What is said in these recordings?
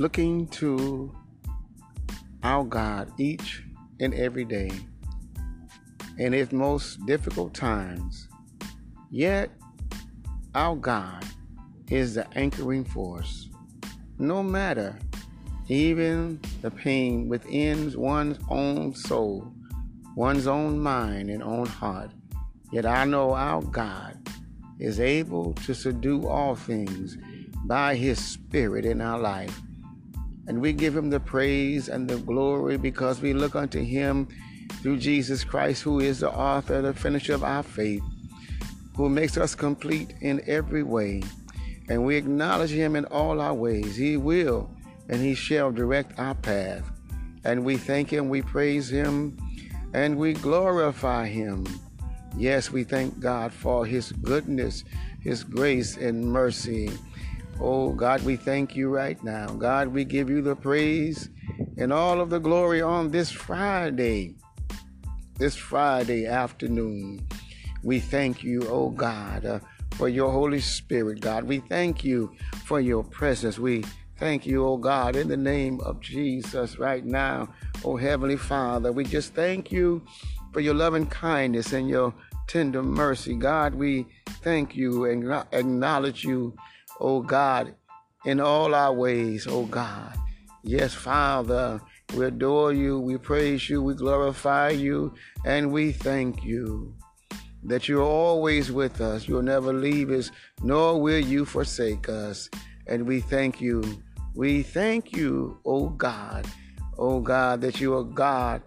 looking to our God each and every day in its most difficult times. Yet, our God is the anchoring force. No matter even the pain within one's own soul, one's own mind and own heart. Yet I know our God is able to subdue all things by his spirit in our life. And we give him the praise and the glory because we look unto him through Jesus Christ, who is the author, the finisher of our faith, who makes us complete in every way. And we acknowledge him in all our ways. He will and he shall direct our path. And we thank him, we praise him, and we glorify him. Yes, we thank God for his goodness, his grace, and mercy. Oh, God, we thank you right now. God, we give you the praise and all of the glory on this Friday, this Friday afternoon. We thank you, oh God, uh, for your Holy Spirit, God. We thank you for your presence. We Thank you, oh God, in the name of Jesus right now. Oh Heavenly Father, we just thank you for your loving kindness and your tender mercy. God, we thank you and acknowledge you, oh God, in all our ways, oh God. Yes, Father, we adore you, we praise you, we glorify you, and we thank you that you're always with us. You'll never leave us, nor will you forsake us. And we thank you we thank you, O God, O God, that you are God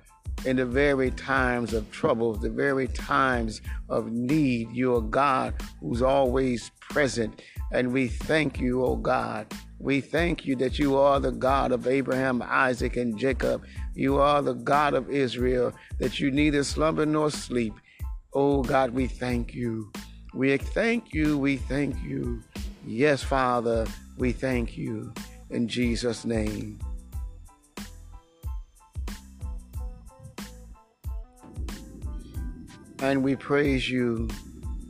in the very times of trouble, the very times of need. You are God who's always present. And we thank you, O God. We thank you that you are the God of Abraham, Isaac, and Jacob. You are the God of Israel, that you neither slumber nor sleep. Oh God, we thank you. We thank you. We thank you. Yes, Father, we thank you in Jesus' name. And we praise you.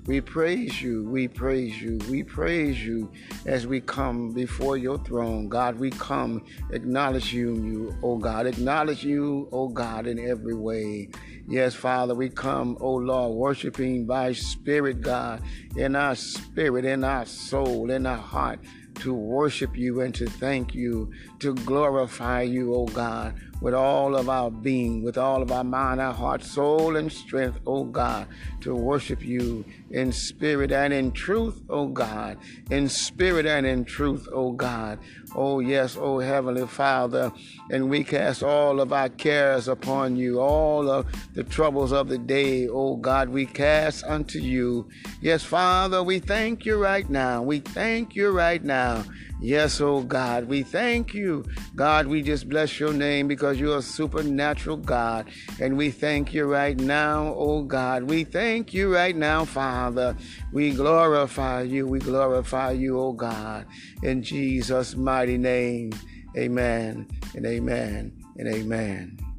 We praise you. We praise you. We praise you as we come before your throne. God, we come acknowledge you, you, oh God. Acknowledge you, oh God, in every way. Yes, Father, we come, oh Lord, worshiping by spirit, God, in our spirit, in our soul, in our heart to worship you and to thank you, to glorify you, O God, with all of our being, with all of our mind, our heart, soul, and strength, O God, to worship you in spirit and in truth, O God, in spirit and in truth, O God. Oh, yes, oh Heavenly Father, and we cast all of our cares upon you, all of the troubles of the day, oh God, we cast unto you. Yes, Father, we thank you right now. We thank you right now. Yes, oh God, we thank you. God, we just bless your name because you're a supernatural God. And we thank you right now, oh God. We thank you right now, Father. We glorify you. We glorify you, oh God. In Jesus' mighty name, amen and amen and amen.